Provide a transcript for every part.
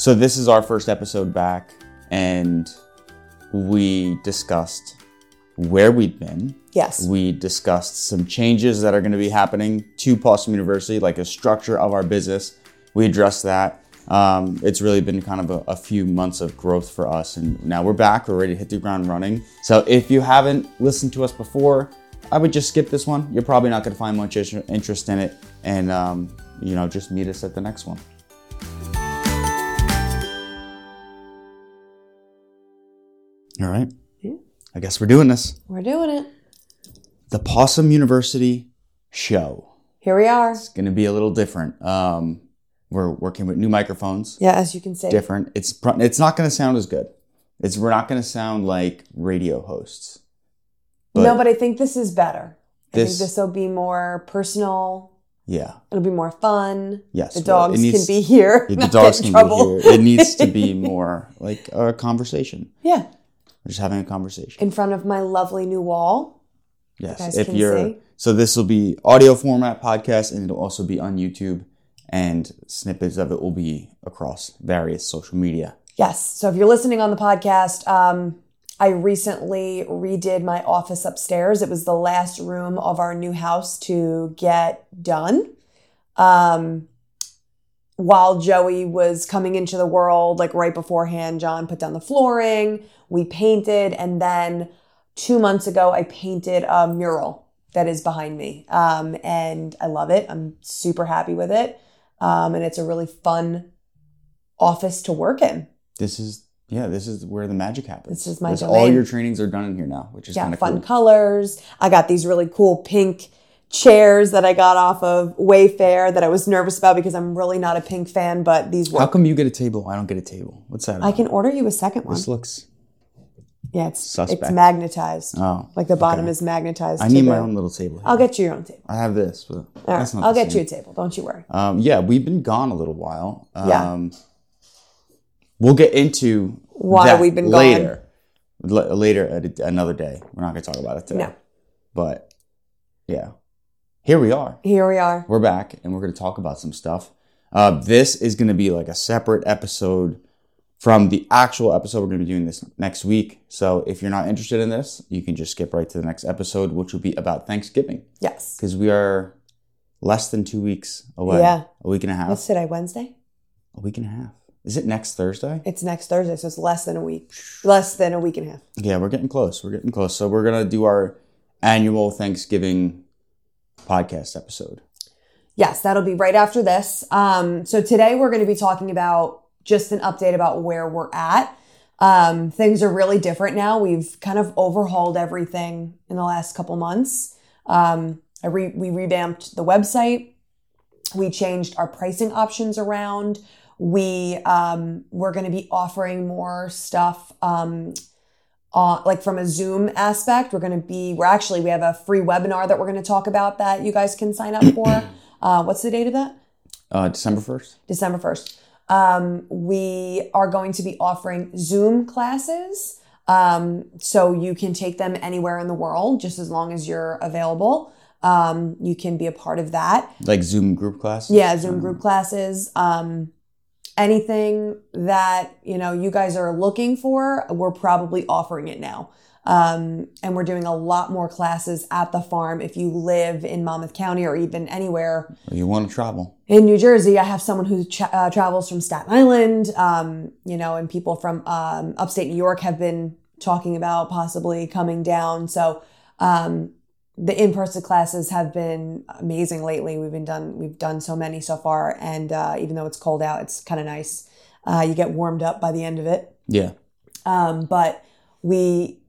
So this is our first episode back, and we discussed where we've been. Yes. We discussed some changes that are going to be happening to Possum University, like a structure of our business. We addressed that. Um, it's really been kind of a, a few months of growth for us, and now we're back. We're ready to hit the ground running. So if you haven't listened to us before, I would just skip this one. You're probably not going to find much interest in it, and um, you know, just meet us at the next one. All right. Yeah. I guess we're doing this. We're doing it. The Possum University show. Here we are. It's going to be a little different. Um, we're working with new microphones. Yeah, as you can see. Different. It's pr- it's not going to sound as good. It's we're not going to sound like radio hosts. no, but I think this is better. I This- think this will be more personal. Yeah. It'll be more fun. Yes. The well, dogs needs- can be here. The dogs can trouble. be here. It needs to be more like a conversation. yeah, We're just having a conversation. in front of my lovely new wall. Yes. If you're see. so this will be audio format podcast and it'll also be on YouTube and snippets of it will be across various social media. Yes. So if you're listening on the podcast, um, I recently redid my office upstairs. It was the last room of our new house to get done. Um, while Joey was coming into the world, like right beforehand, John put down the flooring, we painted, and then two months ago, I painted a mural that is behind me. Um, and I love it. I'm super happy with it. Um, and it's a really fun office to work in. This is yeah, this is where the magic happens. This is my This- All your trainings are done in here now, which is yeah, kind of fun cool. colors. I got these really cool pink chairs that I got off of Wayfair that I was nervous about because I'm really not a pink fan, but these How come you get a table? I don't get a table. What's that? I can order you a second one. This looks. Yeah, it's suspect. it's magnetized. Oh, Like the bottom okay. is magnetized. I need the- my own little table. Here. I'll get you your own table. I have this, but All that's right, not. I'll the get same. you a table. Don't you worry. Um, yeah, we've been gone a little while. Um, Yeah. We'll get into Why we've been gone later. L- later at a- another day. We're not going to talk about it today. No. But yeah, here we are. Here we are. We're back, and we're going to talk about some stuff. Uh, this is going to be like a separate episode from the actual episode. We're going to be doing this next week. So if you're not interested in this, you can just skip right to the next episode, which will be about Thanksgiving, Yes. because we are less than two weeks away. Yeah. a week and a half. What's today? Wednesday? A week and a half. Is it next Thursday? It's next Thursday, so it's less than a week. Less than a week and a half. Yeah, we're getting close. We're getting close. So we're gonna do our annual Thanksgiving podcast episode. Yes, that'll be right after this. Um, so today we're going to be talking about just an update about where we're at. Um, things are really different now. We've kind of overhauled everything in the last couple months. Um, I re- we revamped the website. We changed our pricing options around. We um, we're going to be offering more stuff um, uh, like from a Zoom aspect. We're going to be we're actually we have a free webinar that we're going to talk about that you guys can sign up for. Uh, what's the date of that? Uh, December first. December 1st. Um, we are going to be offering Zoom classes. Um, so you can take them anywhere in the world just as long as you're available. Um, you can be a part of that. Like Zoom group classes. Yeah, Zoom group classes. Um, anything that, you know, you guys are looking for, we're probably offering it now. Um, and we're doing a lot more classes at the farm. If you live in Monmouth County or even anywhere You want to travel? in New Jersey, I have someone who tra- uh, travels from Staten Island, um, you know, and people from um, upstate New York have been talking about possibly coming down. So um, the in-person classes have been amazing lately. We've been done, we've done so many so far, and uh, even though it's cold out, it's kind of nice. Uh, you get warmed up by the end of it. Yeah. Um, but we,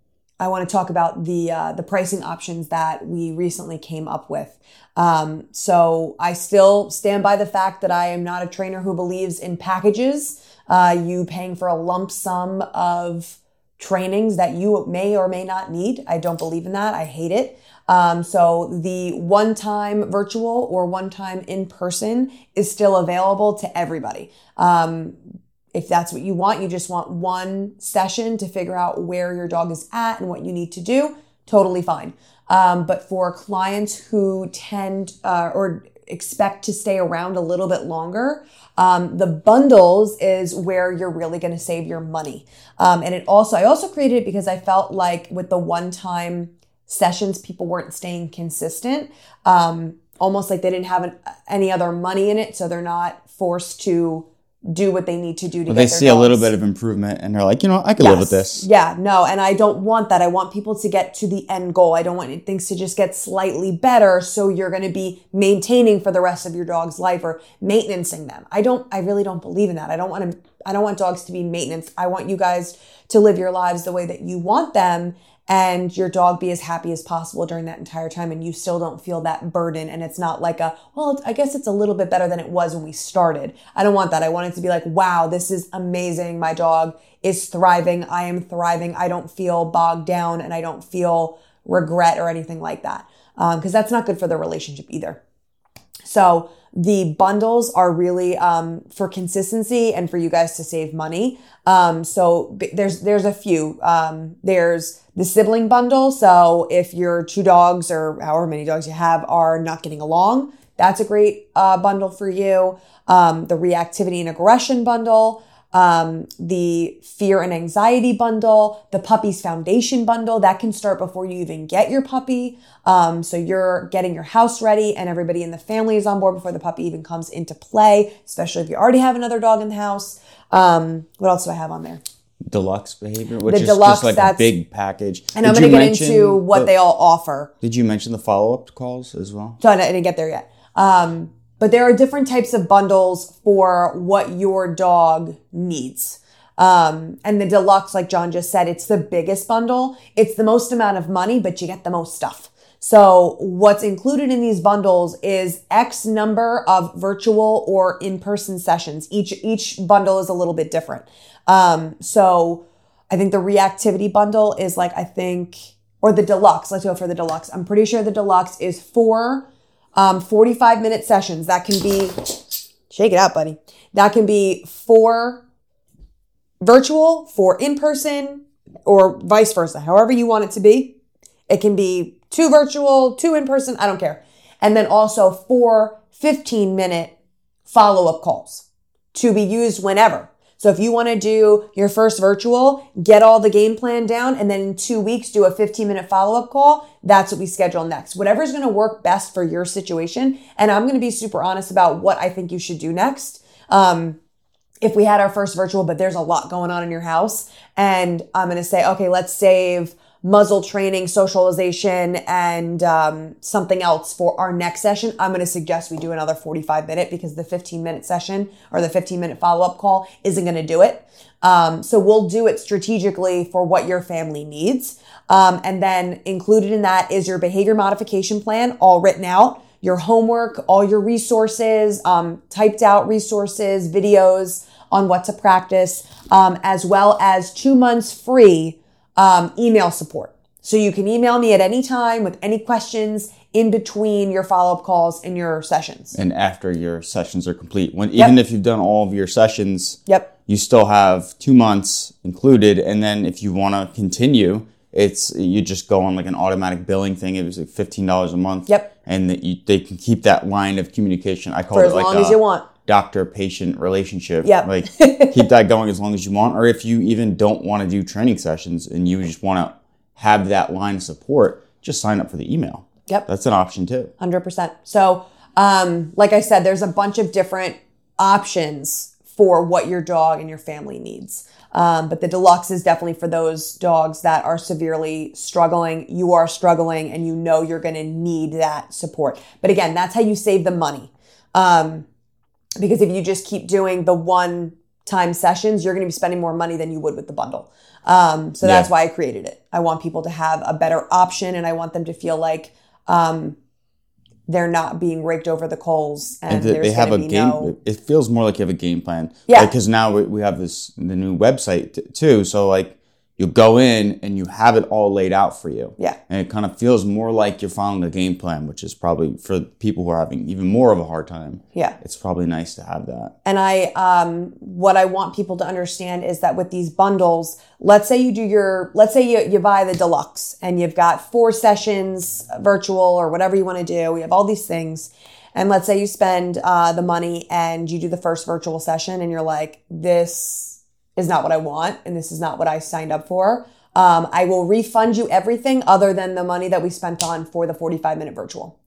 I want to talk about the uh, the pricing options that we recently came up with. Um, so I still stand by the fact that I am not a trainer who believes in packages. Uh, you paying for a lump sum of trainings that you may or may not need. I don't believe in that. I hate it. Um, so the one time virtual or one time in person is still available to everybody. Um, if that's what you want, you just want one session to figure out where your dog is at and what you need to do, totally fine. Um, but for clients who tend uh, or expect to stay around a little bit longer. Um, the bundles is where you're really going to save your money. Um, and it also, I also created it because I felt like with the one time sessions, people weren't staying consistent. Um, almost like they didn't have an, any other money in it. So they're not forced to do what they need to do to Well, they see a little bit of improvement and they're like, you know, I can live with this. Yeah, no, and I don't want that. I want people to get to the end goal. I don't want things to just get slightly better so you're going to be maintaining for the rest of your dog's life or maintaining them. I don't I really don't believe in that. I don't want to I don't want dogs to be maintenance. I want you guys to live your lives the way that you want them and your dog be as happy as possible during that entire time and you still don't feel that burden and it's not like a well i guess it's a little bit better than it was when we started. I don't want that. I want it to be like wow this is amazing. My dog is thriving. I am thriving. I don't feel bogged down and i don't feel regret or anything like that um, because that's not good for the relationship either so the bundles are really um, for consistency and for you guys to save money. Um, so there's there's a few. Um, there's the sibling bundle. So if your two dogs or however many dogs you have are not getting along, that's a great uh, bundle for you. Um, the reactivity and aggression bundle um, the fear and anxiety bundle, the puppy's foundation bundle that can start before you even get your puppy. Um, so you're getting your house ready and everybody in the family is on board before the puppy even comes into play, especially if you already have another dog in the house. Um, what else do I have on there? Deluxe behavior, which The is deluxe, just like a big package. And I'm going to get into what the- they all offer. Did you mention the follow up calls as well? So I didn't get there yet. Um, but there are different types of bundles for what your dog needs. Um, and the deluxe, like John just said, it's the biggest bundle. It's the most amount of money, but you get the most stuff. So what's included in these bundles is X number of virtual or in-person sessions. Each, each bundle is a little bit different. Um, so I think the reactivity bundle is like, I think, or the deluxe. Let's go for the deluxe. I'm pretty sure the deluxe is four um, 45 minute sessions. That can be, shake it out, buddy. That can be four virtual, four in person, or vice versa, however you want it to be. It can be two virtual, two in person, I don't care. And then also four 15 minute follow up calls to be used whenever. So if you want to do your first virtual, get all the game plan down, and then in two weeks do a 15 minute follow up call, that's what we schedule next. Whatever's going to work best for your situation. And I'm going to be super honest about what I think you should do next. Um, if we had our first virtual, but there's a lot going on in your house, and I'm going to say, okay, let's save muzzle training, socialization, and um, something else for our next session, I'm going to suggest we do another 45 minute because the 15 minute session or the 15 minute follow up call isn't going to do it. Um, so we'll do it strategically for what your family needs. Um, and then included in that is your behavior modification plan, all written out, your homework, all your resources, um, typed out resources, videos on what to practice, um, as well as two months free um, email support. So you can email me at any time with any questions in between your follow up calls and your sessions. And after your sessions are complete, when even if you've done all of your sessions, Yep. you still have two months included. And then if you want to continue, it's you just go on like an automatic billing thing. It was like fifteen dollars a month. Yep. And that you, they can keep that line of communication. I call it. For it as like long a as you want. Doctor-patient relationship. Yep. Like keep that going as long as you want. Or if you even don't want to do training sessions and you just want to have that line of support, just sign up for the email. Yep. That's an option too. 100%. So, um, like I said, there's a bunch of different options for what your dog and your family needs. Um, but the deluxe is definitely for those dogs that are severely struggling. You are struggling and you know you're going to need that support. But again, that's how you save the money. Um, because if you just keep doing the one time sessions, you're going to be spending more money than you would with the bundle. Um, so that's Yeah. why I created it. I want people to have a better option and I want them to feel like, um, they're not being raked over the coals and, And they have a going to be game. no It feels more like you have a game plan. Yeah. Because now we, we have this the new website t- too. So like you go in and you have it all laid out for you. Yeah. And it kind of feels more like you're following a game plan, which is probably for people who are having even more of a hard time. yeah It's probably nice to have that. and i um what i want people to understand is that with these bundles let's say you do your let's say you, you buy the deluxe and you've got four sessions virtual or whatever you want to do we have all these things And let's say you spend uh, the money and you do the first virtual session and you're like, this is not what I want and this is not what I signed up for. Um, I will refund you everything other than the money that we spent on for the 45 minute virtual.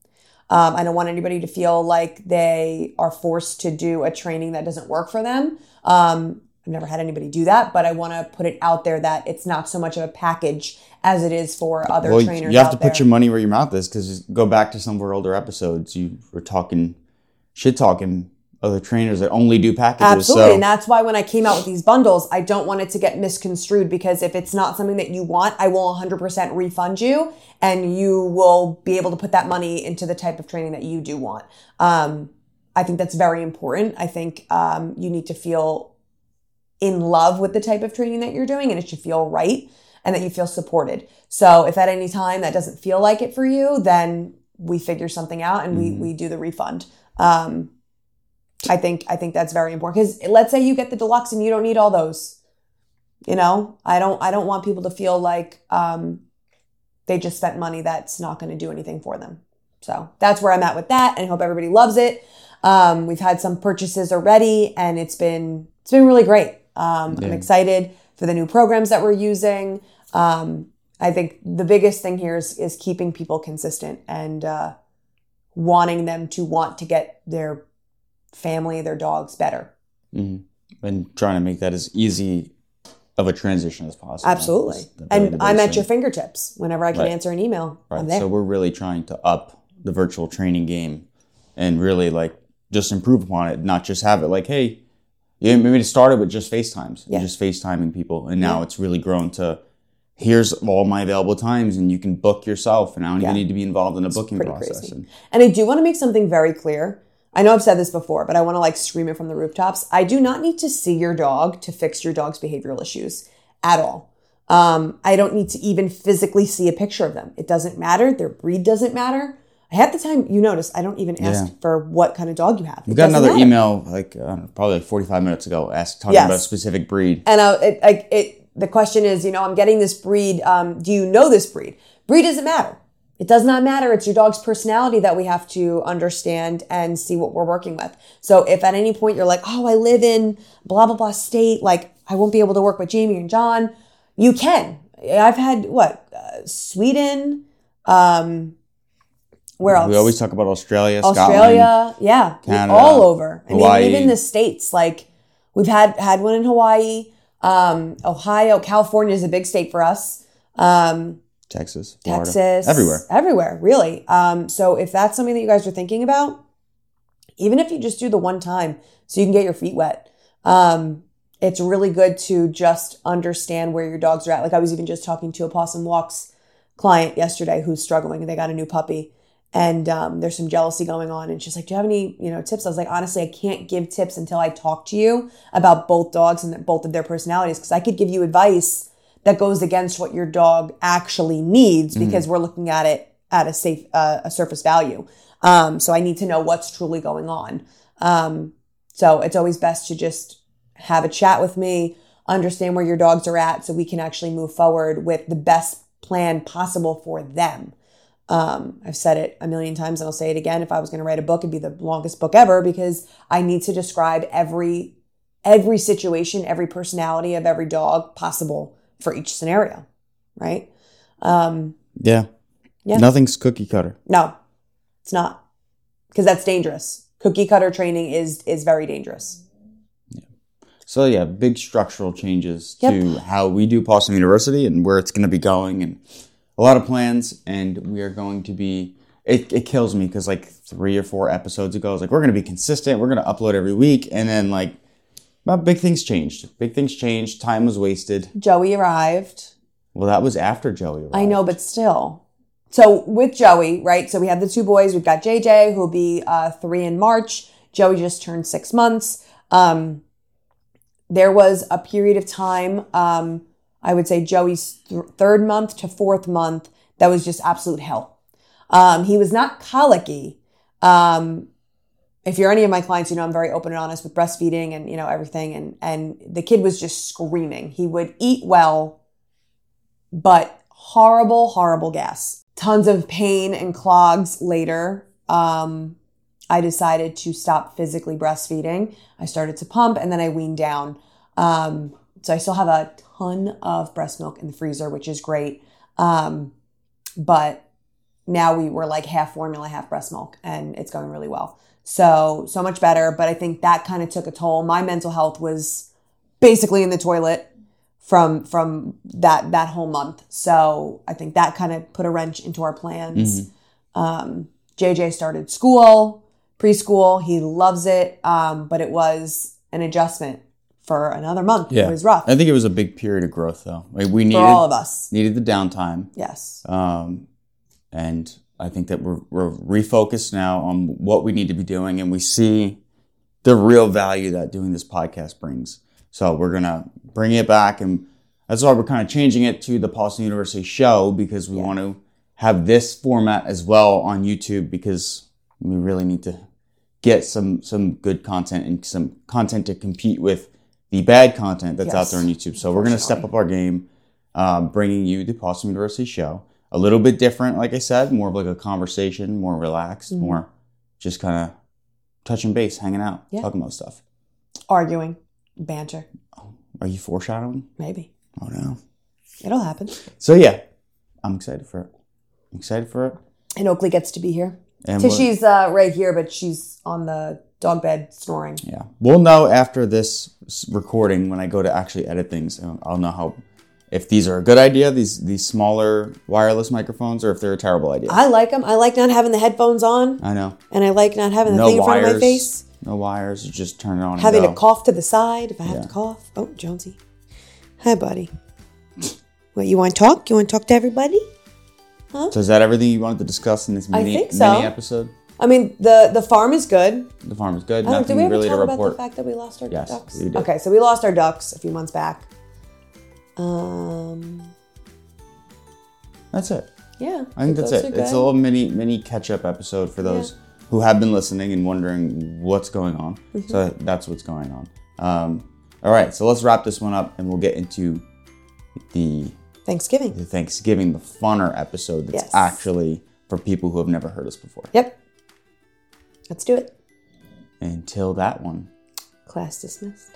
Um, I don't want anybody to feel like they are forced to do a training that doesn't work for them. Um, I've never had anybody do that, but I want to put it out there that it's not so much of a package as it is for other well, trainers. you have to out there. put your money where your mouth is because go back to some of our older episodes. You were talking shit talking other trainers that only do packages. Absolutely. So And that's why when I came out with these bundles, I don't want it to get misconstrued because if it's not something that you want, I will 100% refund you and you will be able to put that money into the type of training that you do want. Um, I think that's very important. I think um, you need to feel in love with the type of training that you're doing and it should feel right and that you feel supported. So if at any time that doesn't feel like it for you, then we figure something out and we, we do the refund. Um, I think I think that's very important because let's say you get the deluxe and you don't need all those. You know, I don't I don't want people to feel like um, they just spent money that's not going to do anything for them. So that's where I'm at with that, and I hope everybody loves it. Um, we've had some purchases already, and it's been it's been really great. Um, I'm excited for the new programs that we're using. Um, I think the biggest thing here is is keeping people consistent and uh, wanting them to want to get their family, their dogs better. Mhm. and trying to make that as easy of a transition as possible. Absolutely. That's the- really And I'm at your fingertips. Whenever I can Right. answer an email, Right. So we're really trying to up the virtual training game and really like just improve upon it, not just have it like, hey, yeah, maybe it started with just FaceTimes, Yeah. just FaceTiming people. And now Yeah. it's really grown to here's all my available times and you can book yourself and I don't Yeah. even need to be involved in a booking process. And I do want to make something very clear. I know I've said this before, but I want to like scream it from the rooftops. I do not need to see your dog to fix your dog's behavioral issues at all. Um, I don't need to even physically see a picture of them. It doesn't matter. Their breed doesn't matter. Half the time, you notice, I don't even ask Yeah. for what kind of dog you have. we It got another matter. email like probably like 45 minutes ago asked talking Yes. about a specific breed. And uh, it, like it, the question is, you know, I'm getting this breed. Um, do you know this breed? Breed doesn't matter. It does not matter. It's your dog's personality that we have to understand and see what we're working with. So if at any point you're like, oh, I live in blah blah blah state, like I won't be able to work with Jamie and John, you can. I've had what uh, Sweden. Um, where else? We always talk about Australia, Scotland. Australia, yeah, Canada, all over. I Hawaii. mean, even the states. Like we've had had one in Hawaii, um, Ohio, California is a big state for us. Um, Texas, Florida, Texas, everywhere. everywhere, really. Um, so if that's something that you guys are thinking about, even if you just do the one time, so you can get your feet wet, um, it's really good to just understand where your dogs are at. Like I was even just talking to a Possum Walks client yesterday who's struggling and they got a new puppy and um, there's some jealousy going on and she's like do you have any you know tips i was like honestly i can't give tips until i talk to you about both dogs and both of their personalities because i could give you advice that goes against what your dog actually needs because we're looking at it at a safe uh, a surface value. Um, so i need to know what's truly going on. Um, so it's always best to just have a chat with me understand where your dogs are at so we can actually move forward with the best plan possible for them. Um, I've said it a million times and I'll say it again. If I was going to write a book, it'd be the longest book ever because I need to describe every every situation, every personality of every dog possible for each scenario. Right? Um, Yeah. Yeah. Nothing's cookie cutter. no, it's not because that's dangerous. Cookie cutter training is is very dangerous. Yeah. So yeah, big structural changes Yep. to how we do Possum University and where it's going to be going, and a lot of plans. And we are going to be. It, it kills me because like three or four episodes ago, I was like, we're going to be consistent. We're going to upload every week, and then like, well, big things changed. Big things changed. Time was wasted. Joey arrived. Well, that was after Joey. Arrived. I know, but still. So with Joey, right? So we have the two boys. We've got JJ, who'll be uh, three in March. Joey just turned six months. Um, there was a period of time, um, I would say Joey's th- third month to fourth month, that was just absolute hell. Um, he was not colicky. Um, if you're any of my clients, you know I'm very open and honest with breastfeeding and you know everything. And and the kid was just screaming. He would eat well, but horrible, horrible gas. Tons of pain and clogs later. Um, I decided to stop physically breastfeeding. I started to pump and then I weaned down. Um, so I still have a ton of breast milk in the freezer, which is great. Um, but now we were like half formula, half breast milk, and it's going really well. So, so much better. But I think that kind of took a toll. My mental health was basically in the toilet from from that that whole month. So I think that kind of put a wrench into our plans. Um, JJ started school, preschool. He loves it, um, but it was an adjustment for another month. Yeah. It was rough I think it was a big period of growth, though. Like, we needed for all of us. needed the downtime, Yes. um, and I think that we're we're refocused now on what we need to be doing, and we see the real value that doing this podcast brings. So we're gonna bring it back, and that's why we're kind of changing it to the Possum University show because we want to have this format as well on YouTube because we really need to get some some good content and some content to compete with the bad content that's out there on YouTube. So we're gonna step up our game, um, bringing you the Possum University show. A little bit different, like I said, more of like a conversation, more relaxed, Mm-hmm. more just kind of touching base, hanging out, Yeah. talking about stuff. Arguing, banter, Are you foreshadowing? maybe. Oh no. It'll happen. So yeah, I'm excited for it. I'm excited for it. And Oakley gets to be here. And Tishy's uh, right here, but she's on the dog bed snoring. Yeah, we'll know after this recording when I go to actually edit things. I'll know how if these are a good idea, these these smaller wireless microphones, or if they're a terrible idea. I like them. I like not having the headphones on, I know. and I like not having the No thing in front of my face. No wires. You just turn it on. Having to cough to the side if I have Yeah. to cough. Oh, Jonesy. Hi, buddy. What, you want to talk? You want to talk to everybody? So is that everything you wanted to discuss in this I mini, think so. mini episode? I mean, the the farm is good. The farm is good. Oh, did we ever really to talk about the fact that we lost our Yes, ducks? we did. Okay, so we lost our ducks a few months back. Um, That's it. yeah, I think that's it. It's a little mini mini catch up episode for those who have been listening and wondering what's going on. Mm-hmm. So that's what's going on. Um, all right, so let's wrap this one up and we'll get into the, Thanksgiving. the Thanksgiving, the funner episode that's Yes. actually for people who have never heard us before. Yep. Let's do it. Until that one. Class dismissed.